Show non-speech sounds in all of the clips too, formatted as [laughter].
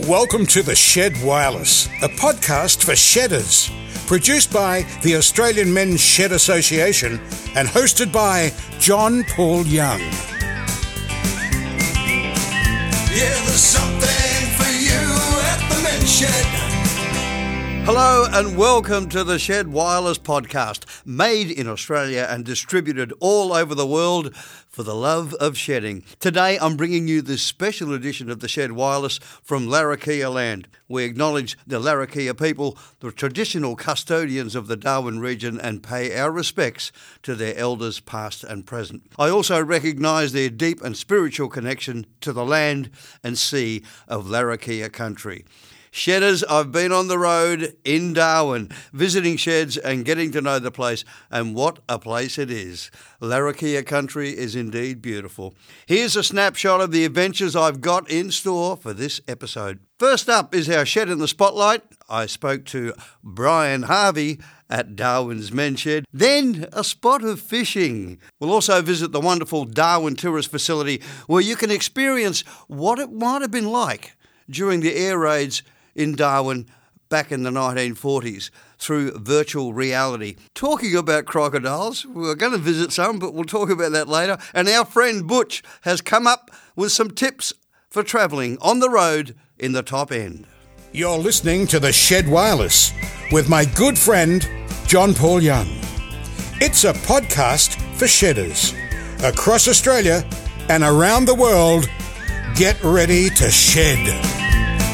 Welcome to The Shed Wireless, a podcast for shedders. Produced by the Australian Men's Shed Association and hosted by John Paul Young. Yeah, there's something for you at the men's shed. Hello and welcome to the Shed Wireless podcast, made in Australia and distributed all over the world for the love of shedding. Today I'm bringing you this special edition of the Shed Wireless from Larrakia land. We acknowledge the Larrakia people, the traditional custodians of the Darwin region, and pay our respects to their elders past and present. I also recognise their deep and spiritual connection to the land and sea of Larrakia country. Shedders, I've been on the road in Darwin, visiting sheds and getting to know the place, and what a place it is. Larrakia country is indeed beautiful. Here's a snapshot of the adventures I've got in store for this episode. First up is our shed in the spotlight. I spoke to Brian Harvey at Darwin's Men Shed. Then a spot of fishing. We'll also visit the wonderful Darwin Tourist Facility where you can experience what it might have been like during the air raids in Darwin back in the 1940s through virtual reality. Talking about crocodiles, we're going to visit some, but we'll talk about that later. And our friend Butch has come up with some tips for travelling on the road in the top end. You're listening to The Shed Wireless with my good friend, John Paul Young. It's a podcast for shedders across Australia and around the world. Get ready to shed.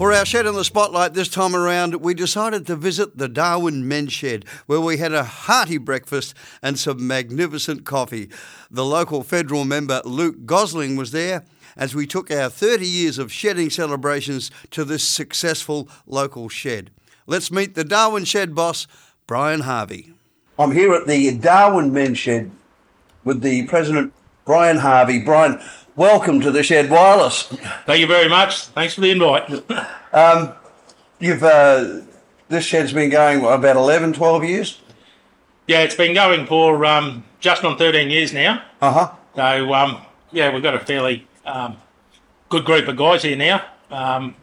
For our shed in the spotlight this time around, we decided to visit the Darwin Men's Shed, where we had a hearty breakfast and some magnificent coffee. The local federal member Luke Gosling was there as we took our 30 years of shedding celebrations to this successful local shed. Let's meet the Darwin Shed boss, Brian Harvey. I'm here at the Darwin Men's Shed with the president, Brian Harvey. Brian, welcome to the Shed Wireless. Thank you very much. Thanks for the invite. um, You've uh, this shed's been going what, about 11, 12 years. yeah, it's been going for um, just on 13 years now. Uh huh. So, um, yeah, we've got a fairly um, good group of guys here now, um,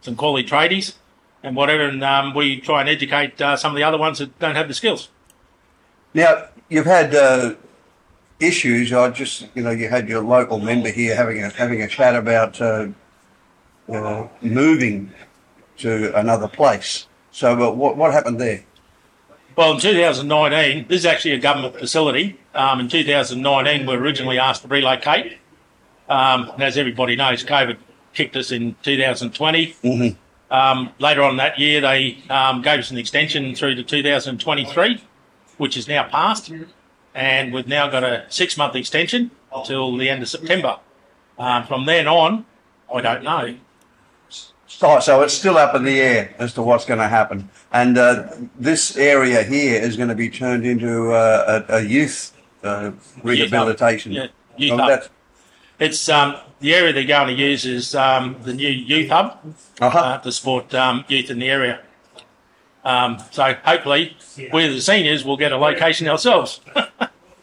some quality tradies and whatever, and um, we try and educate uh, some of the other ones that don't have the skills. Now you've had uh, issues. I just you know you had your local member here having a having a chat about uh, uh, moving to another place. So uh, what what happened there? Well, in 2019, this is actually a government facility. Um, in 2019, we were originally asked to relocate. Um, and as everybody knows, COVID kicked us in 2020. Um, later on that year, they um, gave us an extension through to 2023, which is now passed. And we've now got a six month extension until the end of September. Um, from then on, I don't know. So, so it's still up in the air as to what's going to happen. And uh, this area here is going to be turned into uh, a, a youth uh, rehabilitation. Yeah, youth Oh, hub. It's um, the area they're going to use is um, the new youth hub Uh-huh. uh, to support um, youth in the area. Um, so hopefully, we the seniors will get a location ourselves. [laughs]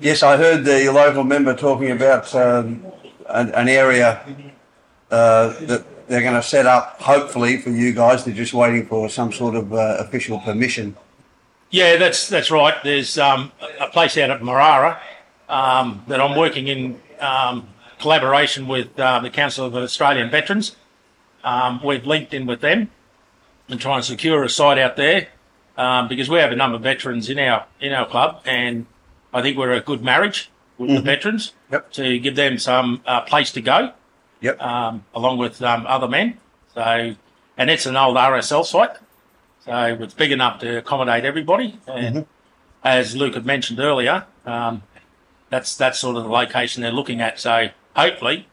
Yes, I heard the local member talking about um, an, an area uh, that they're going to set up, hopefully, for you guys. They're just waiting for some sort of uh, official permission. yeah, that's that's right. There's um, a place out at Marrara um, that I'm working in um, collaboration with uh, the Council of Australian Veterans. Um, we've linked in with them and try and secure a site out there um, because we have a number of veterans in our in our club, and I think we're a good marriage with the veterans Yep. to give them some uh, place to go Yep. um, along with um, other men. So, and it's an old RSL site, so it's big enough to accommodate everybody. And as Luke had mentioned earlier, um, that's that's sort of the location they're looking at. So hopefully,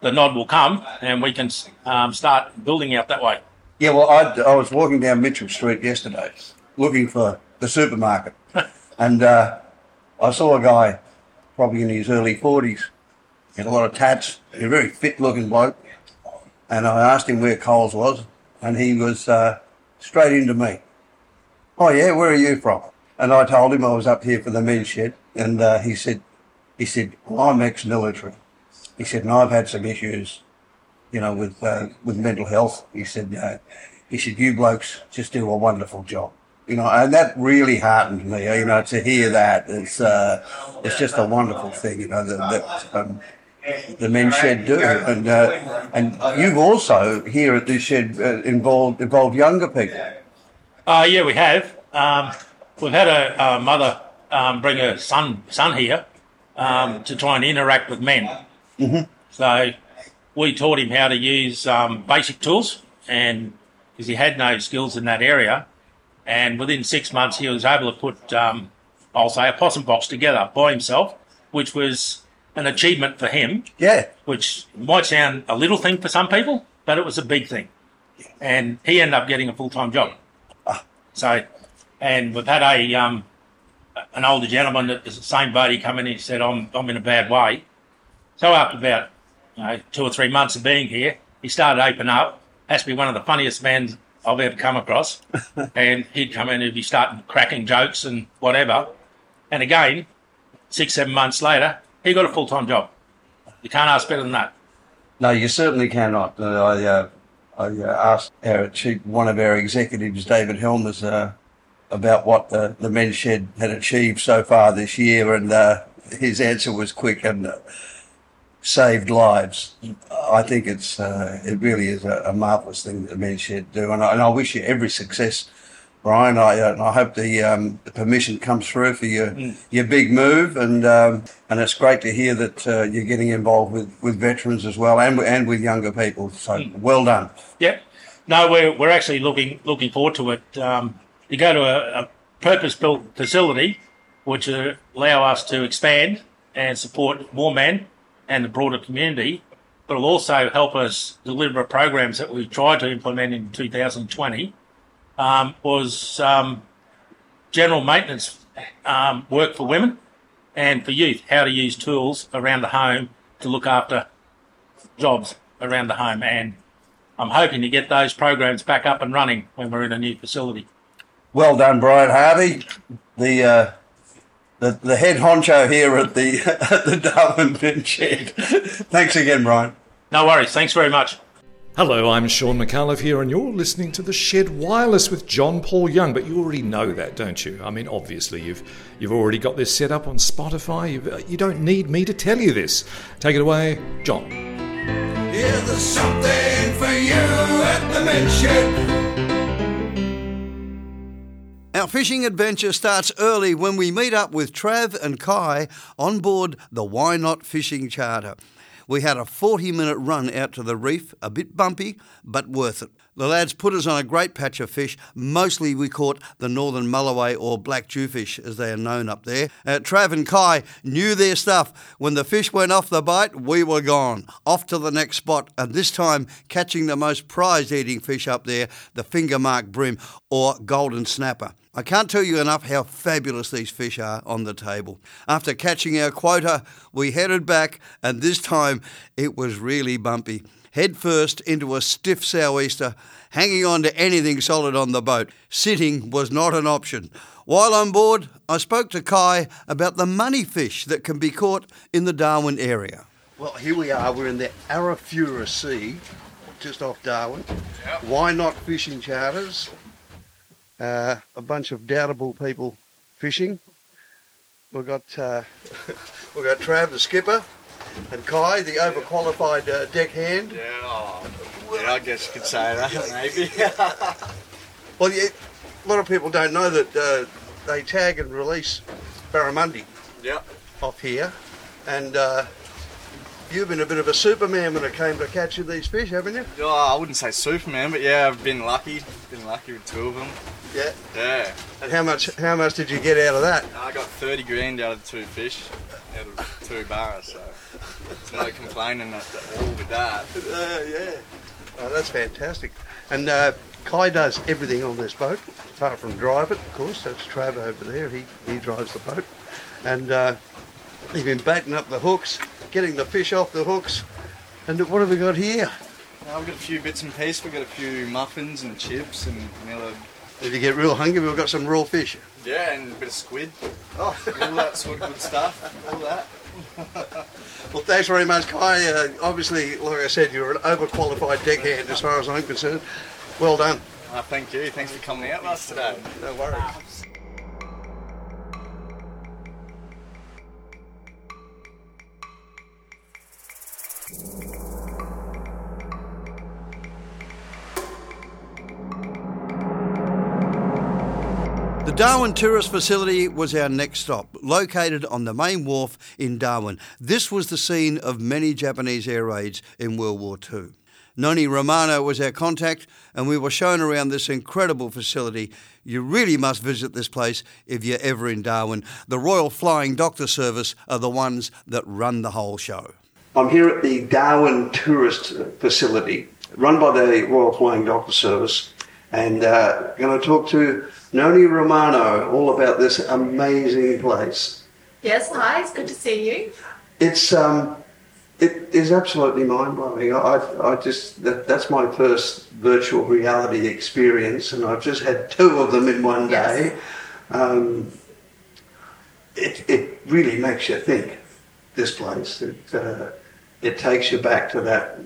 the nod will come and we can um, start building out that way. Yeah, well, I, I was walking down Mitchell Street yesterday looking for the supermarket. [laughs] and uh, I saw a guy, probably in his early 40s, he had a lot of tats, a very fit looking bloke. And I asked him where Coles was, and he was uh, straight into me. Oh, yeah, where are you from? And I told him I was up here for the men's shed. And uh, he said, he said, well, I'm ex-military. He said, and I've had some issues you know, with uh, with mental health. He said, uh, he said, you blokes just do a wonderful job. You know, and that really heartened me. You know, to hear that it's uh, it's just a wonderful thing. You know that, that um, the men shed do, and uh, and you've also here at this shed uh, involved involved younger people. Uh, yeah, we have. Um, we've had a, a mother um, bring her son son here um, to try and interact with men. Mm-hmm. So we taught him how to use um, basic tools, and because he had no skills in that area, and within six months he was able to put, um, I'll say, a possum box together by himself, which was an achievement for him. Yeah, Which might sound a little thing for some people, but it was a big thing, and he ended up getting a full time job. So, and we've had a um, an older gentleman that is the same boat. He come in and he said, "I'm I'm in a bad way." So after about you know, two or three months of being here, he started to open up. Has to be one of the funniest men I've ever come across. [laughs] and he'd come in and he'd be starting cracking jokes and whatever. And again, six, seven months later, he got a full time job. You can't ask better than that. No, you certainly cannot. Uh, I, uh, I uh, asked our chief, one of our executives, David Helmers, uh, about what the, the men's shed had achieved so far this year, and uh, his answer was quick and uh, saved lives. I think it's uh, it really is a, a marvellous thing that the men's shed do, and I, and I wish you every success. Brian, I, uh, and I hope the, um, the permission comes through for your your big move, and um, and it's great to hear that uh, you're getting involved with, with veterans as well, and and with younger people. So well done. Yep. No, we're we're actually looking looking forward to it. Um, you go to a, a purpose built facility, which will allow us to expand and support more men and the broader community, but will also help us deliver programs that we tried to implement in 2020. Um, was um, general maintenance um, work for women and for youth, how to use tools around the home to look after jobs around the home. And I'm hoping to get those programs back up and running when we're in a new facility. Well done, Brian Harvey, the uh, the the head honcho here at the [laughs] at the Darwin Men's Shed. Thanks again, Brian. No worries. Thanks very much. Hello, I'm Sean McAuliffe here, and you're listening to the Shed Wireless with John Paul Young. But you already know that, don't you? I mean, obviously, you've you've already got this set up on Spotify. You've, uh, you don't need me to tell you this. Take it away, John. Yeah, there's something for you at the men's shed. Our fishing adventure starts early when we meet up with Trav and Kai on board the YKnot Fishing Charter. We had a 40 minute run out to the reef, a bit bumpy, but worth it. The lads put us on a great patch of fish. Mostly we caught the northern mulloway or black jewfish, as they are known up there. Uh, Trav and Kai knew their stuff. When the fish went off the bite, we were gone. Off to the next spot, and this time catching the most prize eating fish up there, the finger mark bream or golden snapper. I can't tell you enough how fabulous these fish are on the table. After catching our quota, we headed back, and this time it was really bumpy. Head first into a stiff sou'easter, hanging on to anything solid on the boat. Sitting was not an option. While on board, I spoke to Kai about the money fish that can be caught in the Darwin area. Well, here we are. We're in the Arafura Sea, just off Darwin. YKnot fishing charters? uh, a bunch of doubtable people fishing. We've got uh, [laughs] we've got Trav the skipper and Kai the overqualified uh, deckhand. Yeah, oh, yeah, I guess you could say that, maybe. [laughs] Well, yeah, a lot of people don't know that uh, they tag and release barramundi yep. off here, and uh, you've been a bit of a superman when it came to catching these fish, haven't you? Oh, I wouldn't say Superman, but yeah, I've been lucky. Been lucky with two of them. Yeah. Yeah. And how much how much did you get out of that? I got 30 grand out of the two fish, out of two bars, so there's no complaining at all with that. Uh, yeah. Oh, that's fantastic. And uh, Kai does everything on this boat, apart from drive it, of course. That's Trav over there. He, he drives the boat. And uh, he's been baiting up the hooks, getting the fish off the hooks. And what have we got here? Now we've got a few bits and pieces. We've got a few muffins and chips and you If you get real hungry, we've got some raw fish. Yeah, and a bit of squid. Oh, all that sort of good stuff. All that. [laughs] Well, thanks very much, Kai. Uh, obviously, like I said, you're an overqualified deckhand as far as I'm concerned. Well done. Uh, thank you. Thanks for coming out with us today. No worries. The Darwin Tourist Facility was our next stop, located on the main wharf in Darwin. This was the scene of many Japanese air raids in World War II. Noni Romano was our contact, and we were shown around this incredible facility. You really must visit this place if you're ever in Darwin. The Royal Flying Doctor Service are the ones that run the whole show. I'm here at the Darwin Tourist Facility, run by the Royal Flying Doctor Service, and uh, going to talk to Noni Romano all about this amazing place. Yes, hi, it's good to see you. It's um, it is absolutely mind blowing. I, I just that, that's my first virtual reality experience, and I've just had two of them in one Yes. day. Um, it it really makes you think. This place, it uh, it takes you back to that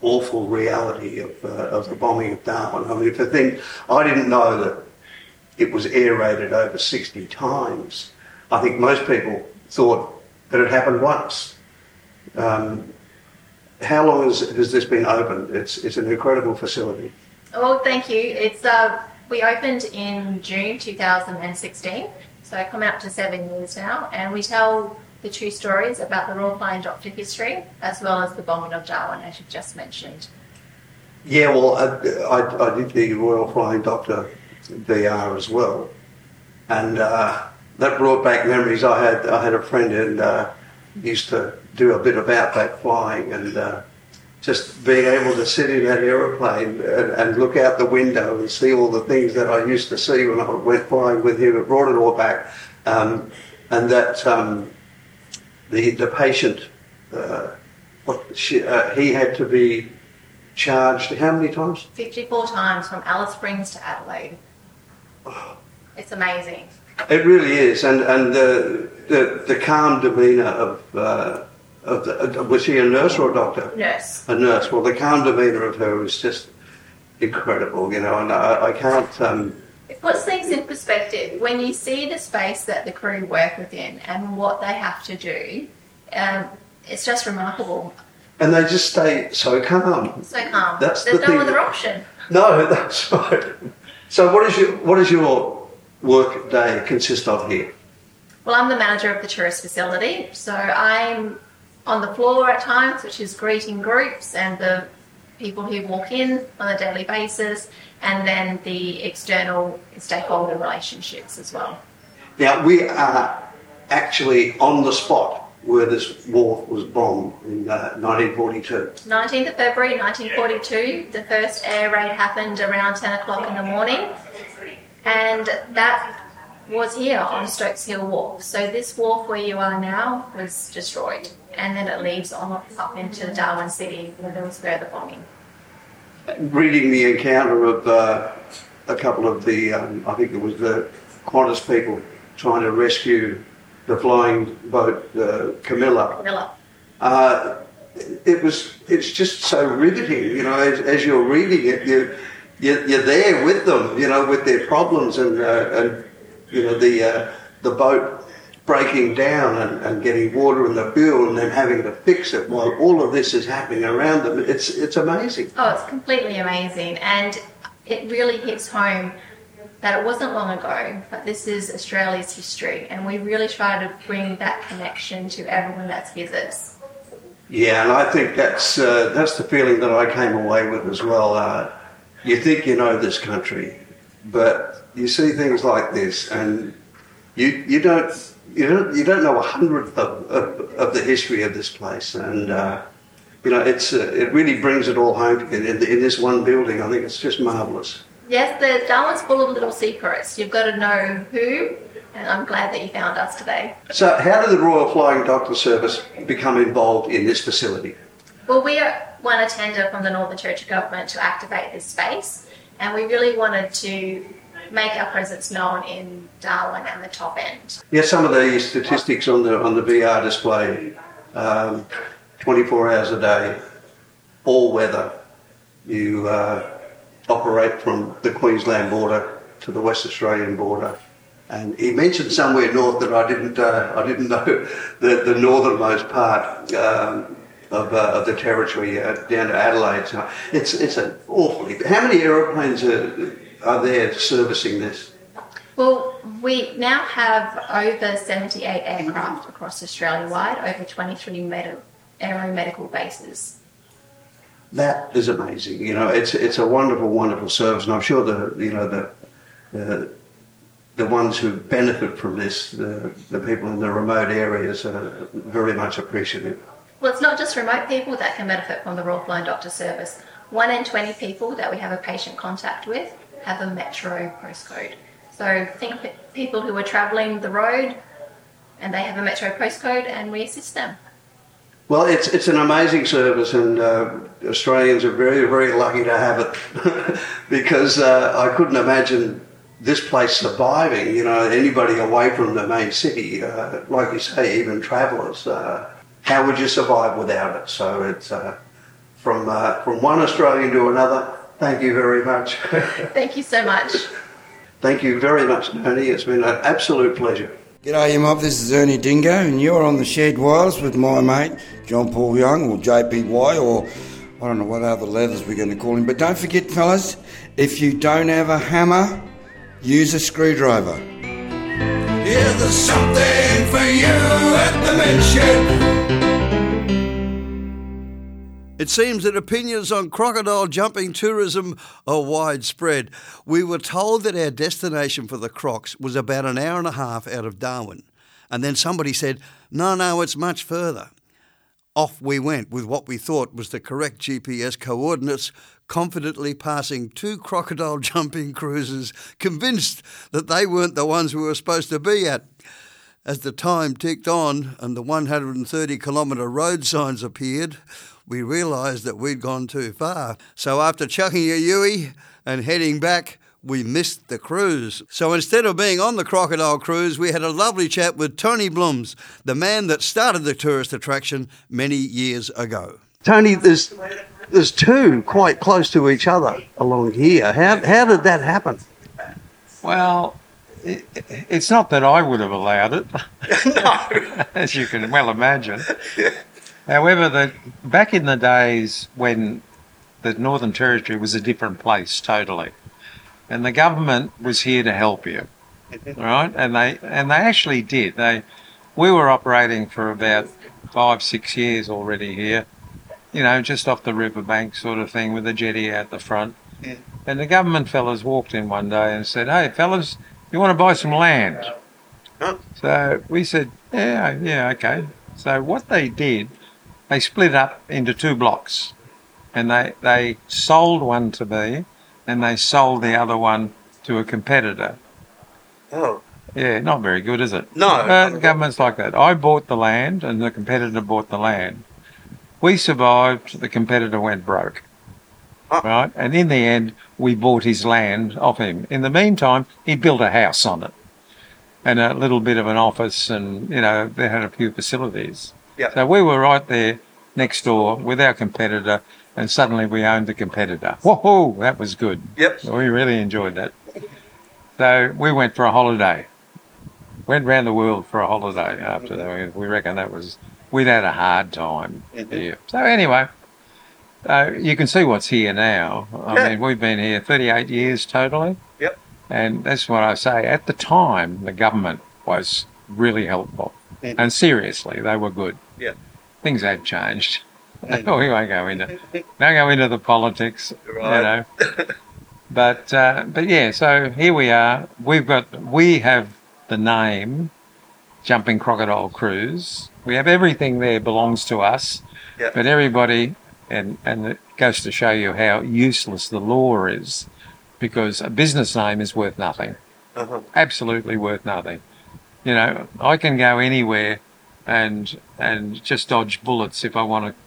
awful reality of uh, of the bombing of Darwin. I mean, the thing I didn't know that it was air raided over sixty times. I think most people thought that it happened once. Um, how long has, has this been open? It's, it's an incredible facility. Well, thank you. It's uh, we opened in June 2016, so I come out to seven years now, and we tell the true stories about the Royal Flying Doctor history as well as the bombing of Darwin, as you've just mentioned. Yeah, well, I, I, I did the Royal Flying Doctor VR as well, and uh, that brought back memories. I had I had a friend and uh, used to do a bit of outback flying, and uh, just being able to sit in that aeroplane and, and look out the window and see all the things that I used to see when I went flying with him, it brought it all back. Um, and that um, the the patient, uh, she, uh, he had to be charged how many times? 54 times from Alice Springs to Adelaide. [gasps] It's amazing. It really is, and and the the, the calm demeanour of uh, of the, was she a nurse or a doctor? Nurse. A nurse. Well, the calm demeanour of her was just incredible, you know, and I, I can't. Um, It puts things in perspective. When you see the space that the crew work within and what they have to do, um, it's just remarkable. and they just stay so calm. So calm. That's There's the no thing. other option. No, [laughs] that's right. So, what is your what does your work day consist of here? Well, I'm the manager of the tourist facility, so I'm on the floor at times, which is greeting groups and the people who walk in on a daily basis, and then the external stakeholder relationships as well. Now we are actually on the spot where this wharf was bombed in uh, 1942. 19th of February 1942, the first air raid happened around 10 o'clock in the morning, and that was here on Stokes Hill Wharf. So this wharf where you are now was destroyed, and then it leads on up into Darwin City where there was further bombing. reading the encounter of uh, a couple of the, um, I think it was the Qantas people trying to rescue the flying boat, uh, Camilla. Miller. Uh, it was, it's just so riveting, you know, as, as you're reading it, you, you, you're there with them, you know, with their problems and, uh, and you know, the, uh, the boat breaking down and, and getting water in the fuel and then having to fix it while all of this is happening around them. It's, it's amazing. Oh, it's completely amazing, and it really hits home that it wasn't long ago, but this is Australia's history, and we really try to bring that connection to everyone that visits. Yeah, and I think that's uh, that's the feeling that I came away with as well. Uh, you think you know this country, but you see things like this, and you you don't you don't you don't know a hundredth of, of, of the history of this place, and uh, you know it's uh, it really brings it all home in, in, in this one building. I think it's just marvelous. Yes, the Darwin's full of little secrets. You've got to know who, and I'm glad that you found us today. So, how did the Royal Flying Doctor Service become involved in this facility? Well, we won a tender from the Northern Territory Government to activate this space, and we really wanted to make our presence known in Darwin and the top end. Yeah, some of the statistics on the on the VR display, um, 24 hours a day, all weather. You uh, operate from the Queensland border to the West Australian border, and he mentioned somewhere north that I didn't uh, I didn't [laughs] know the the northernmost part. Um, of, uh, of the territory uh, down to Adelaide, so it's it's an awfully. How many aeroplanes are, are there servicing this? Well, we now have over 78 aircraft across Australia wide, over 23 med- aeromedical bases. That is amazing. You know, it's it's a wonderful, wonderful service, and I'm sure the you know the the, the ones who benefit from this, the, the people in the remote areas, are very much appreciative. Well, it's not just remote people that can benefit from the Royal Flying Doctor Service. One in 20 people that we have a patient contact with have a metro postcode. So think people who are travelling the road and they have a metro postcode and we assist them. Well, it's it's an amazing service, and uh, Australians are very, very lucky to have it [laughs] because uh, I couldn't imagine this place surviving. You know, anybody away from the main city, uh, like you say, even travellers. Uh, how would you survive without it? So it's uh, from uh, from one Australian to another. Thank you very much. [laughs] Thank you so much. Thank you very much, Tony. It's been an absolute pleasure. G'day, you mob. This is Ernie Dingo, and you're on the Shed Wireless with my mate John Paul Young, or JPY, or I don't know what other leathers we're going to call him. But don't forget, fellas, if you don't have a hammer, use a screwdriver. Yeah, there's something for you at the shed. It seems that opinions on crocodile jumping tourism are widespread. We were told that our destination for the crocs was about an hour and a half out of Darwin. And then somebody said, no, no, it's much further. Off we went with what we thought was the correct GPS coordinates, confidently passing two crocodile [laughs] jumping cruisers, convinced that they weren't the ones we were supposed to be at. As the time ticked on and the 130 kilometre road signs appeared, we realised that we'd gone too far. So after chucking a Yui and heading back, we missed the cruise. So instead of being on the crocodile cruise, we had a lovely chat with Tony Blooms, the man that started the tourist attraction many years ago. Tony, there's there's two quite close to each other along here. How how did that happen? Well, it, it's not that I would have allowed it, [laughs] [laughs] no. as you can well imagine. [laughs] However, the, back in the days when the Northern Territory was a different place totally, and the government was here to help you, mm-hmm. right? And they and they actually did. They we were operating for about five six years already here, you know, just off the riverbank sort of thing with a jetty out the front. And the government fellas walked in one day and said, "Hey, fellas, you want to buy some land?" So we said, "Yeah, yeah, okay." So what they did, they split up into two blocks, and they they sold one to me, and they sold the other one to a competitor. Oh, Yeah, not very good, is it? No. Uh, government's like that. I bought the land, and the competitor bought the land. We survived. The competitor went broke. Right, and in the end, we bought his land off him. In the meantime, he built a house on it, and a little bit of an office, and you know they had a few facilities. Yeah. So we were right there next door with our competitor, and suddenly we owned the competitor. Whoa, that was good. Yep. We really enjoyed that. So we went for a holiday. Went round the world for a holiday after that. We reckon that was, we'd had a hard time here. So anyway, uh, you can see what's here now. I Yeah. mean, we've been here 38 years totally. Yep. And that's what I say. At the time, the government was really helpful. And seriously, they were good. Yeah. Things have changed. [laughs] we won't go into, don't go into the politics, Right. you know. [laughs] But uh, but yeah, so here we are. We've got we have the name Jumping Crocodile Cruise. We have everything there belongs to us. Yeah. But everybody and and it goes to show you how useless the law is. because a business name is worth nothing. Uh-huh. Absolutely worth nothing. You know, I can go anywhere and and just dodge bullets if I want to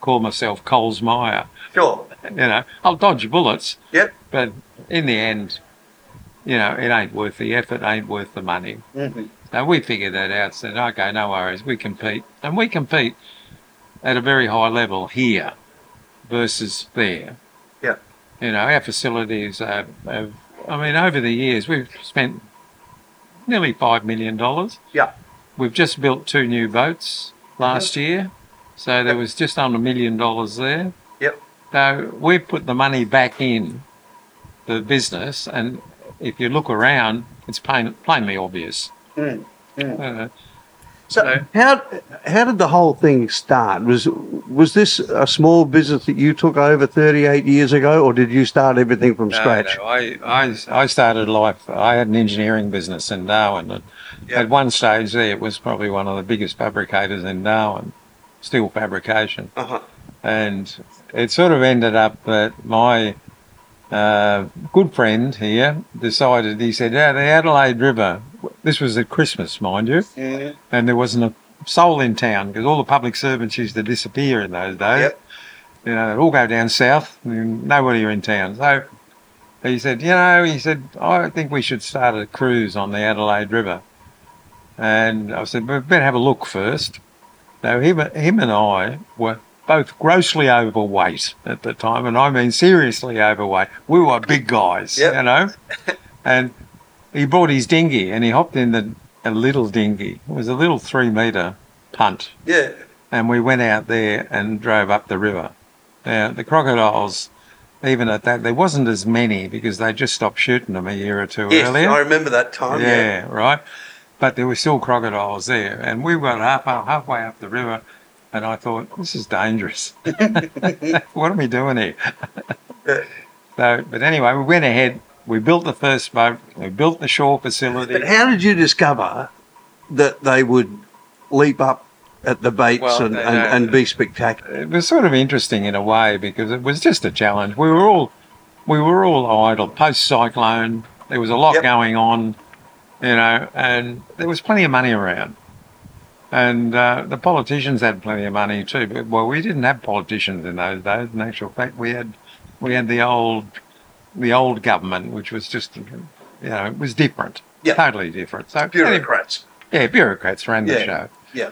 call myself Coles Myer. Sure. You know, I'll dodge bullets, Yep. but in the end, you know, it ain't worth the effort, ain't worth the money. Mhm. So we figured that out. Said, okay, no worries. We compete, and we compete at a very high level here versus there. Yeah. You know, our facilities have, have I mean, over the years we've spent nearly five million dollars. Yeah. We've just built two new boats last year, so there was just under a million dollars there. Yep. So we put the money back in the business, and if you look around, it's plain, plainly obvious. Mm, mm. Uh, So how how did the whole thing start? Was was this a small business that you took over 38 years ago, or did you start everything from No, scratch? no, I, I, I started life, I had an engineering business in Darwin. And At one stage there, it was probably one of the biggest fabricators in Darwin, steel fabrication. Uh-huh. And it sort of ended up that my uh, good friend here decided, he said, yeah, the Adelaide River, this was at Christmas, mind you, Mhm. and there wasn't a soul in town because all the public servants used to disappear in those days. Yep. You know, they'd all go down south, and nobody in town. So he said, you know, he said, I think we should start a cruise on the Adelaide River. And I said, we better have a look first. Now, him, him and I were both grossly overweight at the time, and I mean seriously overweight. We were big guys, Yep. you know. and he brought his dinghy and he hopped in the a little dinghy. It was a little three metre punt Yeah. and we went out there and drove up the river. Now, the crocodiles, even at that, there wasn't as many because they just stopped shooting them a year or two Yes, earlier. I remember that time. Yeah. yeah, right. But there were still crocodiles there, and we were half, halfway up the river, and I thought, this is dangerous. [laughs] what are we doing here? [laughs] so, but anyway, we went ahead. We built the first boat. We built the shore facility. But how did you discover that they would leap up at the baits Well, and, and, and be spectacular? it was sort of interesting in a way because it was just a challenge. We were all we were all idle post cyclone. There was a lot Yep. going on, you know, and there was plenty of money around. And uh, the politicians had plenty of money too. But well, we didn't have politicians in those days. In actual fact, we had we had the old the old government, which was just you know it was different, Yeah. totally different. So Bureaucrats. yeah, bureaucrats ran the show. Yeah.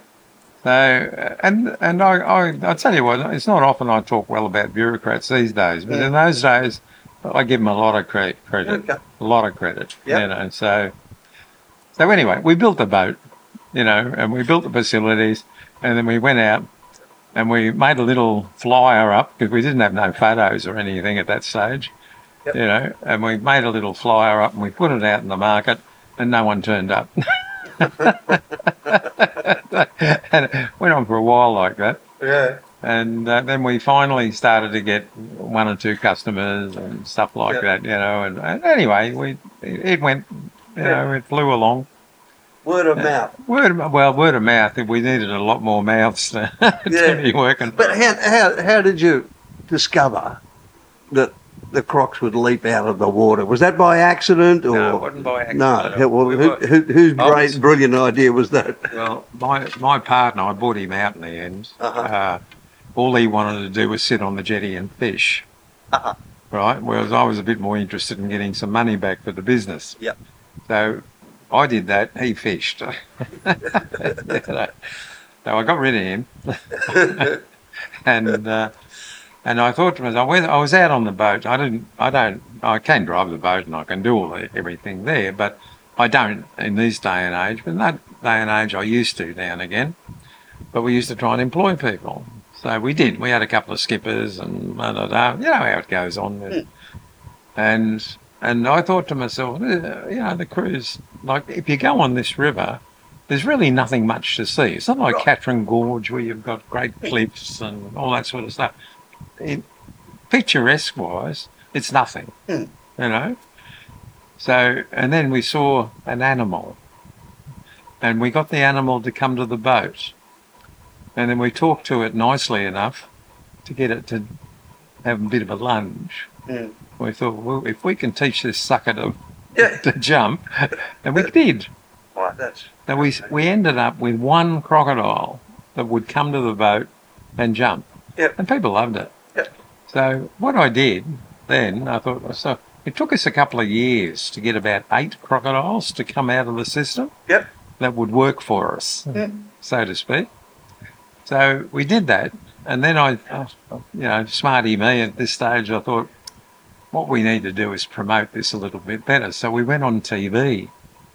So, and and I, I I tell you what, it's not often I talk well about bureaucrats these days, but in those days, I give them a lot of credit. Credit, Okay. a lot of credit. Yep. You know, so so anyway, we built the boat, you know, and we built the facilities, and then we went out and we made a little flyer up because we didn't have no photos or anything at that stage, Yep. you know, and we made a little flyer up and we put it out in the market, and no one turned up. [laughs] and it went on for a while like that. Yeah. And uh, then we finally started to get one or two customers and stuff like Yeah. that, you know. And, and anyway, we it went, you know, it flew along. Word of mouth. Word of, well, word of mouth. We needed a lot more mouths to, [laughs] Yeah. to be working. But how, how, how did you discover that the crocs would leap out of the water? Was that by accident? Or? No, it wasn't by accident. No, who, well, We who, were- who, whose great, was- brilliant idea was that? Well, my my partner, I bought him out in the end. Uh-huh. Uh, all he wanted to do was sit on the jetty and fish. Uh-huh. Right. Whereas I was a bit more interested in getting some money back for the business. Yep. So I did that. He fished. [laughs] so I got rid of him, [laughs] and uh, and I thought to myself, I was out on the boat, I didn't, I don't, I can drive the boat and I can do all the, everything there, but I don't in this day and age. But in that day and age, I used to now and again. But we used to try and employ people. So we did. We had a couple of skippers and da, da, da. you know how it goes on. And and I thought to myself, eh, you know, the cruise, like if you go on this river, there's really nothing much to see. It's not like Katherine Gorge where you've got great cliffs and all that sort of stuff. It, picturesque wise, it's nothing, Hmm. you know. So, and then we saw an animal, and we got the animal to come to the boat, and then we talked to it nicely enough to get it to have a bit of a lunge. Mm. We thought, well, if we can teach this sucker to, [laughs] to jump, and we did. Right, that's Now we we ended up with one crocodile that would come to the boat and jump, Yep. and people loved it. Yep. So what I did then, I thought, so it took us a couple of years to get about eight crocodiles to come out of the system. Yep. That would work for us, Yeah. so to speak. So we did that, and then I, I- you know, smarty me at this stage, I thought, what we need to do is promote this a little bit better. So we went on TV,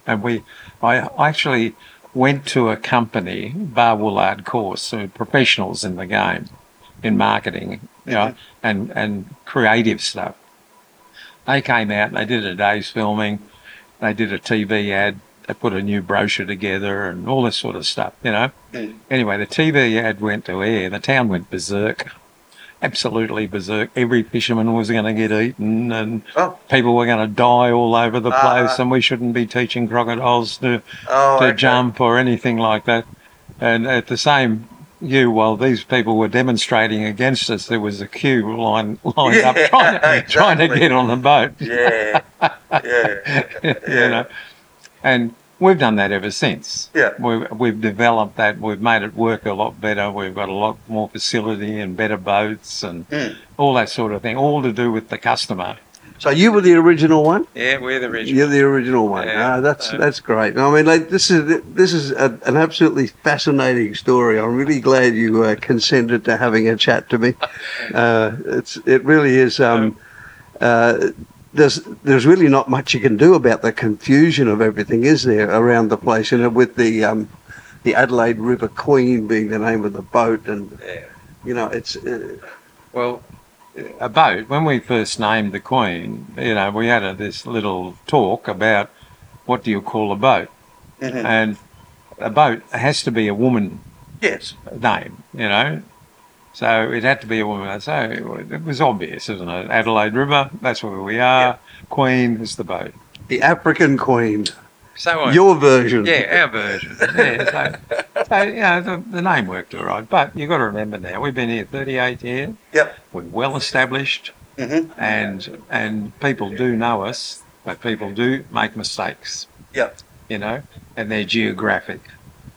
and we, I actually went to a company, Bar Woolard Course, are professionals in the game, in marketing, you know, and and creative stuff. They came out and they did a day's filming, they did a TV ad, they put a new brochure together, and all this sort of stuff, you know. Anyway, the TV ad went to air. The town went berserk, absolutely berserk. Every fisherman was going to get eaten, and Oh. people were going to die all over the Ah. place. and we shouldn't be teaching crocodiles to Oh, to okay. jump or anything like that. And at the same you, while these people were demonstrating against us, there was a queue line lined up trying to, [laughs] trying to get on the boat. Yeah. Yeah. [laughs] you know, and we've done that ever since. Yeah. We've, we've developed that. We've made it work a lot better. We've got a lot more facility and better boats and Mm. all that sort of thing. All to do with the customer. So you were the original one. Yeah, we're the original. You're the original one. Yeah. Ah, that's So- that's great. I mean, like this is this is a, an absolutely fascinating story. I'm really glad you uh, consented to having a chat to me. [laughs] Uh, it's it really is. Um, uh, there's there's really not much you can do about the confusion of everything, is there, around the place? You know, with the um, the Adelaide River Queen being the name of the boat, and you know, it's. Uh, Well, a boat, when we first named the Queen, you know, we had a, this little talk about what do you call a boat? Mhm. And a boat has to be a woman Yes. name, you know. So it had to be a woman. So it was obvious, isn't it? Adelaide River, that's where we are. Queen is the boat. the African Queen. So I- Your version. Yeah, our version. [laughs] Yeah, so, so you know, the, the name worked all right. But you've got to remember now, we've been here 38 years. Yep. We're well established, Mhm. and and people do know us, but people do make mistakes. Yep. You know, and they're geographic.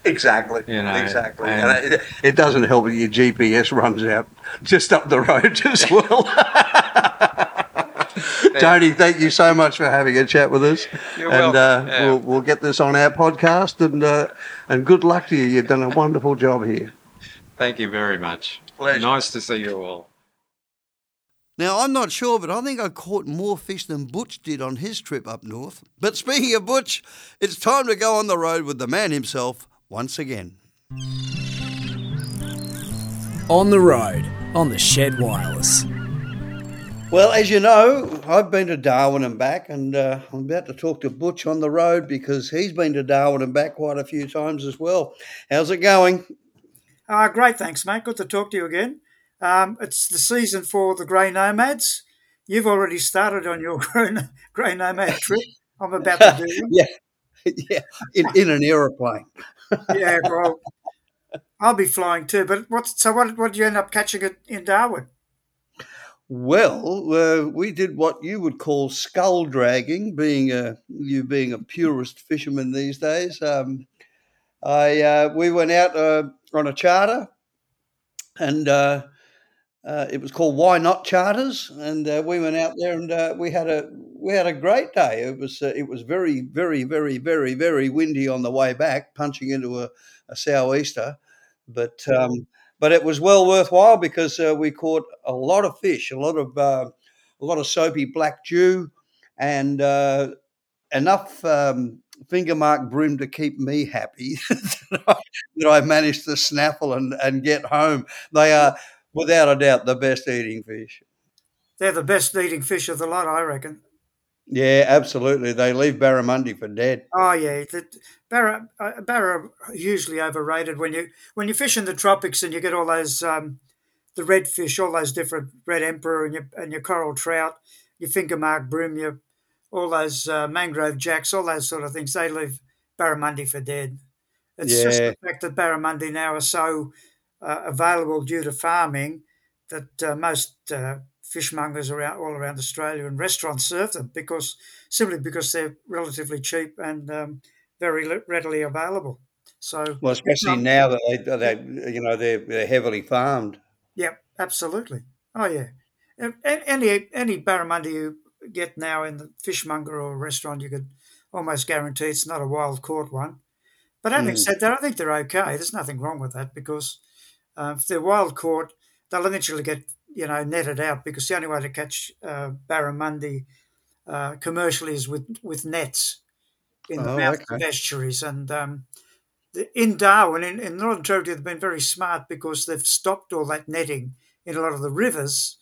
Exactly. You know, exactly. and- And, it, It doesn't help that your GPS runs out just up the road [laughs] as well. [laughs] Tony, thank you so much for having a chat with us. You're and uh, Yeah. we'll, we'll get this on our podcast. And uh, and good luck to you. You've done a wonderful job here. Thank you very much. Pleasure. Nice to see you all. Now, I'm not sure, but I think I caught more fish than Butch did on his trip up north. But speaking of Butch, it's time to go on the road with the man himself once again. On the road, on the Shed Wireless. Well, as you know, I've been to Darwin and back, and uh, I'm about to talk to Butch on the road because he's been to Darwin and back quite a few times as well. How's it going? Uh, great, thanks, mate. Good to talk to you again. Um, it's the season for the Grey Nomads. You've already started on your [laughs] Grey Nomad trip. I'm about to do [laughs] one. yeah, [laughs] yeah, in, in an aeroplane. Yeah, well, I'll be flying too. But what? So what? What did you end up catching in Darwin? Well, uh, we did what you would call skull dragging, being a you being a purist fisherman these days. Um, I uh, we went out uh, on a charter, and uh, uh, it was called YKnot Charters, and uh, we went out there and we had a we had a great day. It was uh, it was very very very very very windy on the way back, punching into a, a sou'easter, but. Um, but it was well worthwhile because uh, we caught a lot of fish, a lot of uh, a lot of soapy black dew, and uh, enough um, finger mark bream to keep me happy [laughs] that, I, that I managed to snaffle and, and get home. They are without a doubt the best eating fish. They're the best eating fish of the lot, I reckon. Yeah, absolutely. They leave barramundi for dead. Oh yeah, the, barra uh, barra hugely overrated. When you when you fish in the tropics and you get all those um, the red fish, all those different red emperor and your and your coral trout, your finger mark bream, your all those uh, mangrove jacks, all those sort of things, they leave barramundi for dead. It's just the fact that barramundi now are so uh, available due to farming that uh, most uh, fishmongers around all around Australia and restaurants serve them because simply because they're relatively cheap and um, very readily available. So, Well, especially um, now that they, they you know, they're, they're heavily farmed. Yeah, absolutely. Oh yeah. Any any barramundi you get now in the fishmonger or restaurant, you could almost guarantee it's not a wild caught one. But having Mm. said that, I think they're okay. There's nothing wrong with that because uh, if they're wild caught, they'll eventually get you know netted out because the only way to catch uh, barramundi uh, commercially is with with nets in the Oh, mouth of okay. estuaries and. Um, the- in Darwin, in, in Northern Territory, they've been very smart because they've stopped all that netting in a lot of the rivers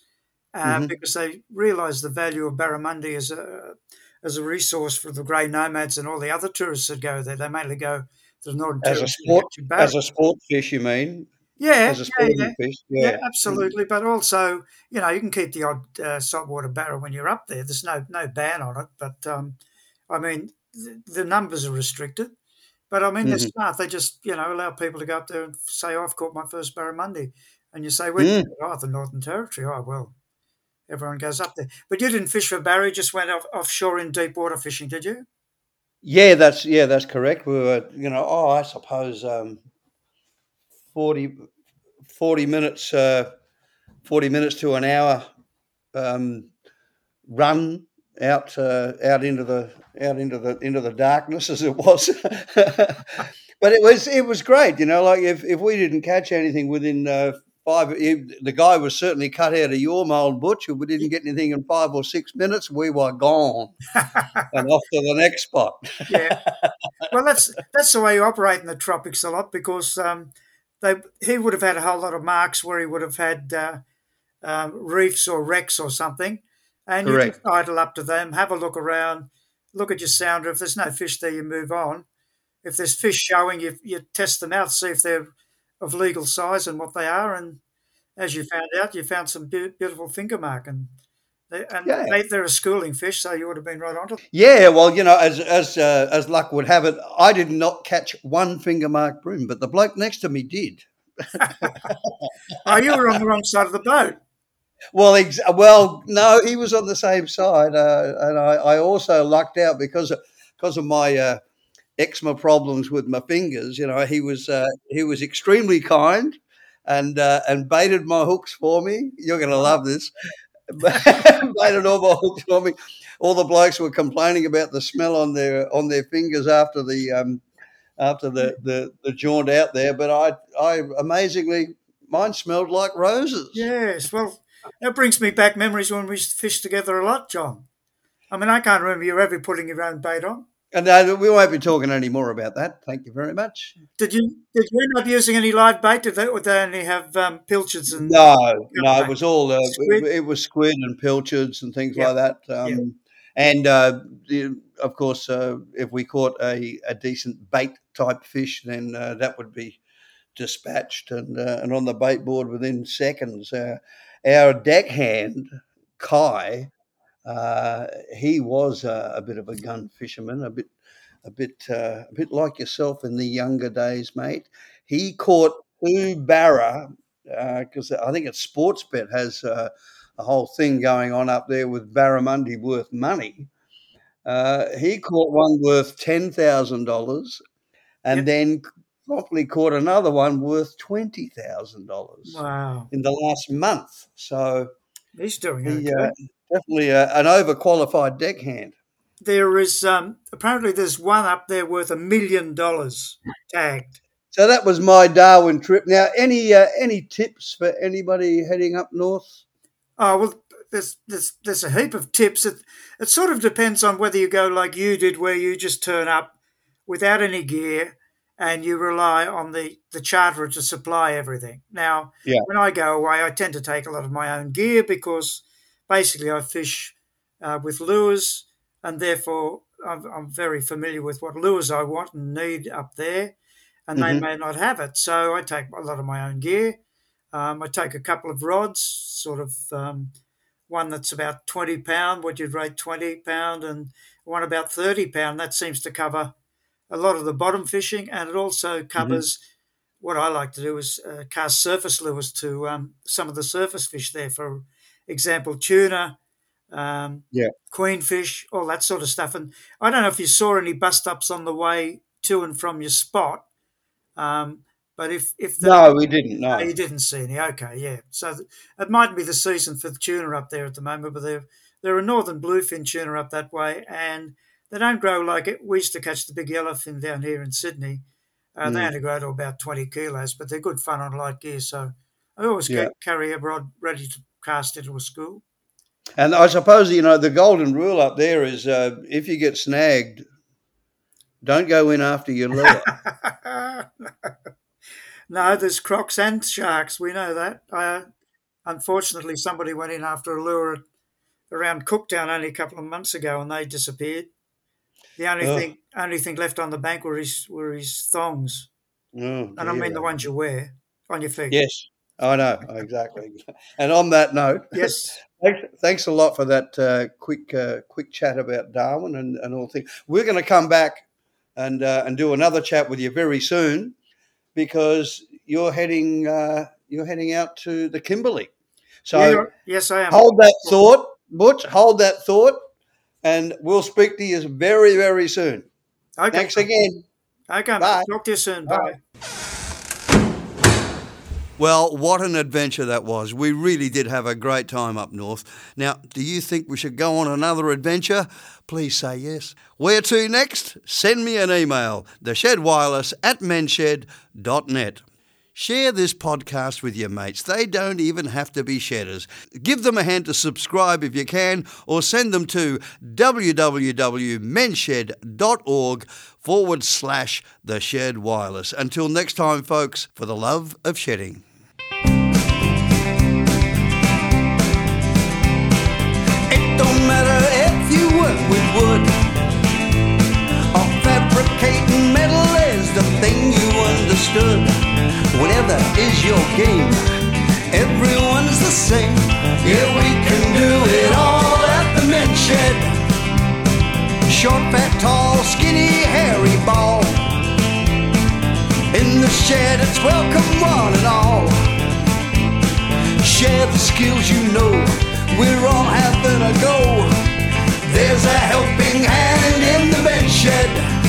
uh, Mhm. because they realise the value of barramundi as a as a resource for the grey nomads and all the other tourists that go there. They mainly go to the Northern As a Territory. to sport, as a sport fish, you mean? Yeah, yeah, yeah. yeah, yeah. absolutely. But also, you know, you can keep the odd uh, saltwater barra when you're up there. There's no no ban on it, but um, I mean, the, the numbers are restricted. But I mean, they're Mhm. smart. They just you know allow people to go up there and say, "Oh, "I've caught my first barramundi," and you say, "Where?" Mm. Oh, the Northern Territory. Oh, well, everyone goes up there. But you didn't fish for barra. You just went off, offshore in deep water fishing, did you? Yeah, that's yeah, that's correct. We were, you know, oh, I suppose um, 40, 40 minutes, uh, forty minutes to an hour um, run out uh, out into the out into the into the darkness as it was. [laughs] but it was it was great, you know. Like if, if we didn't catch anything within uh, five, if- the guy was certainly cut out of your mould butch. If we didn't get anything in five or six minutes, we were gone [laughs] and off to the next spot. yeah. Well, that's that's the way you operate in the tropics a lot because um, they he would have had a whole lot of marks where he would have had uh, um, reefs or wrecks or something, and you Correct. just idle up to them, have a look around, look at your sounder. If there's no fish there, you move on. If there's fish showing, you you test them out, see if they're of legal size and what they are, and as you found out, you found some beau- beautiful finger mark and. They, and Yeah. they, they're a schooling fish, so you would have been right onto them. Yeah, well, you know, as as uh, as luck would have it, I did not catch one finger mark bream, but the bloke next to me did. Oh, you were on the wrong side of the boat. Well, ex- well, no, he was on the same side, uh, and I, I also lucked out because of, because of my uh, eczema problems with my fingers. You know, he was uh, he was extremely kind and uh, and baited my hooks for me. You're going to love this. Baited all my hooks for me. All the blokes were complaining about the smell on their on their fingers after the um, after the, the the jaunt out there, but I I amazingly mine smelled like roses. Yes, well, that brings me back memories when we used to fish together a lot, John. I mean, I can't remember you ever putting your own bait on. And uh, we won't be talking any more about that. Thank you very much. Did you? Did you end up using any live bait? Did they, would they only have um, pilchards and? No, no, it was all uh, Squid? it, it was squid and pilchards and things Yeah. like that. Um, And uh, of course, uh, if we caught a, a decent bait type fish, then uh, that would be dispatched and uh, and on the bait board within seconds. Uh, our deckhand Kai, uh, he was uh, a bit of a gun fisherman, a bit a bit uh, a bit like yourself in the younger days, mate. He caught two barra because I think it's Sportsbet has uh, a whole thing going on up there with barramundi worth money. Uh, he caught one worth ten thousand dollars, and then promptly caught another one worth twenty thousand dollars Wow, in the last month. So he's doing he okay. Definitely uh, an overqualified deckhand. there is um, apparently there's one up there worth a million dollars tagged. So that was my Darwin trip. Now, any uh, any tips for anybody heading up north? Oh well, there's there's there's a heap of tips. It it sort of depends on whether you go like you did, where you just turn up without any gear and you rely on the the charterer to supply everything. Now, Yeah. when I go away, I tend to take a lot of my own gear because basically I fish uh, with lures, and therefore I'm, I'm very familiar with what lures I want and need up there, and Mhm. they may not have it. So I take a lot of my own gear. Um, I take a couple of rods, sort of um, one that's about 20 pound, what you'd rate 20 pound, and one about 30 pound. That seems to cover a lot of the bottom fishing, and it also covers what I like to do is uh, cast surface lures to um, some of the surface fish there for example, tuna, um, Yeah. queenfish, all that sort of stuff. And I don't know if you saw any bust ups on the way to and from your spot. Um, but if if the, No, we didn't. No. you didn't see any. Okay, yeah. So th- it might be the season for the tuna up there at the moment, but there there are northern bluefin tuna up that way, and they don't grow like it. We used to catch the big yellowfin down here in Sydney. Uh, They Mm. only grow to about twenty kilos, but they're good fun on light gear. So I always Yeah. ca- carry a rod ready to cast into a school. And I suppose you know the golden rule up there is uh, if you get snagged, don't go in after your lure. [laughs] no, there's crocs and sharks. We know that. Uh, unfortunately, somebody went in after a lure around Cooktown only a couple of months ago, and they disappeared. The only Oh. thing, only thing left on the bank were his were his thongs, Oh, and I mean the ones you wear on your feet. Yes, I know [laughs] exactly. And on that note, Yes. [laughs] thanks, thanks a lot for that uh, quick uh, quick chat about Darwin and, and all things. We're going to come back and uh, and do another chat with you very soon because you're heading uh, you're heading out to the Kimberley. So Yeah, yes, I am. hold that thought, Butch. Hold that thought, and we'll speak to you very very soon. Okay. Thanks again. Okay. Bye. talk to you soon. Bye. Well, what an adventure that was. We really did have a great time up north. Now, do you think we should go on another adventure? Please say yes. Where to next? Send me an email, theshedwireless at menshed.net. Share this podcast with your mates. They don't even have to be shedders. Give them a hand to subscribe if you can, or send them to www.menshed.org forward slash the shed wireless. Until next time, folks, for the love of shedding. Your game, everyone's the same. Yeah, we can do it all at the men's shed. Short, fat, tall, skinny, hairy, bald. In the shed, it's welcome one and all. Share the skills you know. We're all having a go. There's a helping hand in the bench shed.